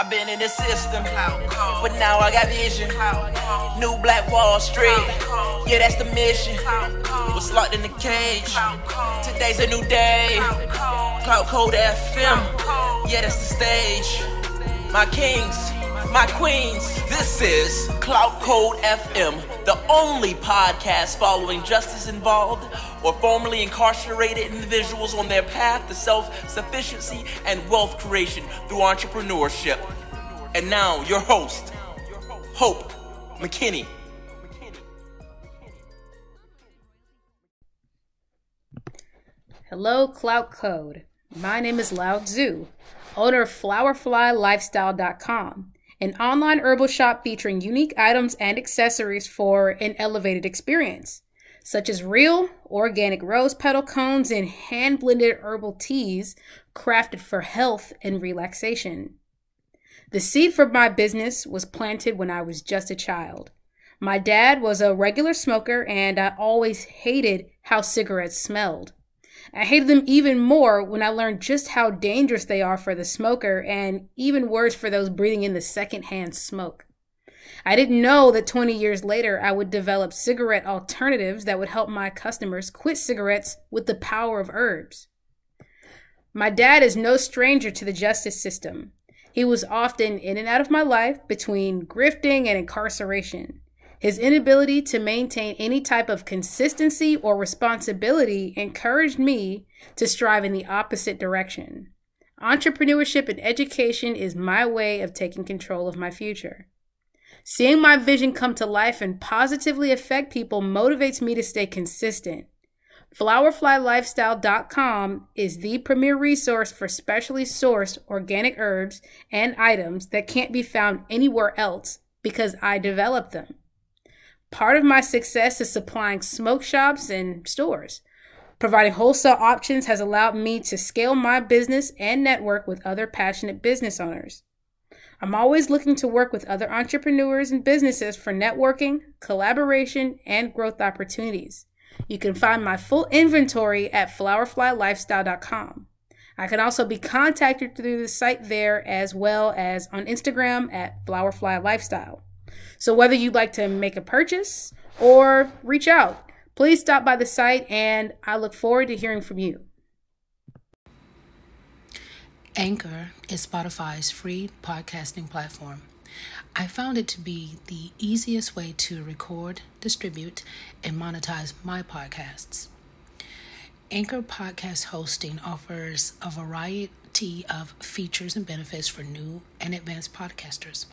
I've been in the system, but now I got vision. New Black Wall Street, yeah, that's the mission. Was locked in the cage. Today's a new day. Clout Code FM, yeah, that's the stage. My kings, my queens, this is Clout Code FM, the only podcast following justice involved or formerly incarcerated individuals on their path to self sufficiency and wealth creation through entrepreneurship. And now, your host, Hope McKinney. Hello, Clout Code. My name is Lao Tzu, owner of FlowerFlyLifestyle.com, an online herbal shop featuring unique items and accessories for an elevated experience such as real organic rose petal cones and hand blended herbal teas crafted for health and relaxation. The seed for my business was planted when I was just a child. My dad was a regular smoker, and I always hated how cigarettes smelled. I hated them even more when I learned just how dangerous they are for the smoker, and even worse for those breathing in the secondhand smoke. I didn't know that 20 years later I would develop cigarette alternatives that would help my customers quit cigarettes with the power of herbs. My dad is no stranger to the justice system. He was often in and out of my life between grifting and incarceration. His inability to maintain any type of consistency or responsibility encouraged me to strive in the opposite direction. Entrepreneurship and education is my way of taking control of my future. Seeing my vision come to life and positively affect people motivates me to stay consistent. FlowerFlyLifestyle.com is the premier resource for specially sourced organic herbs and items that can't be found anywhere else because I developed them. Part of my success is supplying smoke shops and stores. Providing wholesale options has allowed me to scale my business and network with other passionate business owners. I'm always looking to work with other entrepreneurs and businesses for networking, collaboration, and growth opportunities. You can find my full inventory at flowerflylifestyle.com. I can also be contacted through the site there as well as on Instagram at flowerflylifestyle. So whether you'd like to make a purchase or reach out, please stop by the site and I look forward to hearing from you. Anchor is Spotify's free podcasting platform. I found it to be the easiest way to record, distribute, and monetize my podcasts. Anchor podcast hosting offers a variety of features and benefits for new and advanced podcasters.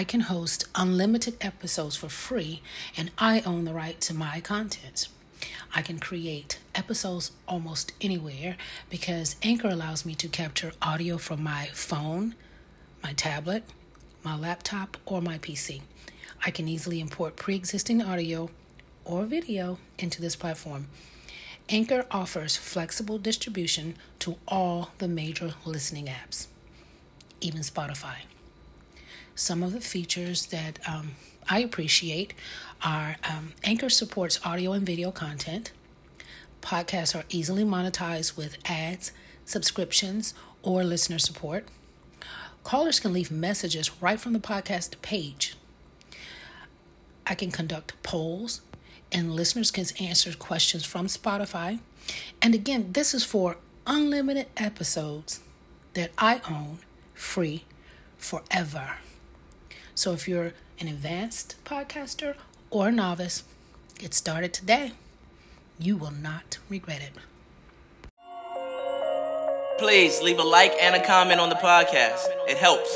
I can host unlimited episodes for free, and I own the right to my content. I can create episodes almost anywhere because Anchor allows me to capture audio from my phone, my tablet, my laptop, or my PC. I can easily import pre existing audio or video into this platform. Anchor offers flexible distribution to all the major listening apps, even Spotify. Some of the features that um, I appreciate are um, Anchor supports audio and video content. Podcasts are easily monetized with ads, subscriptions, or listener support. Callers can leave messages right from the podcast page. I can conduct polls, and listeners can answer questions from Spotify. And again, this is for unlimited episodes that I own free forever. So if you're an advanced podcaster or a novice, get started today. You will not regret it. Please leave a like and a comment on the podcast. It helps.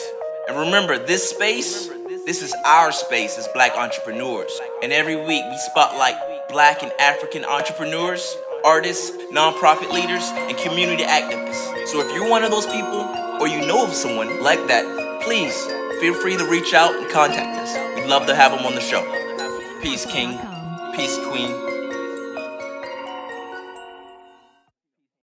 And remember, this space, this is our space as black entrepreneurs. And every week we spotlight black and African entrepreneurs, artists, nonprofit leaders, and community activists. So if you're one of those people or you know of someone like that, please feel free to reach out and contact us. We'd love to have them on the show. Peace, King. Peace, Queen.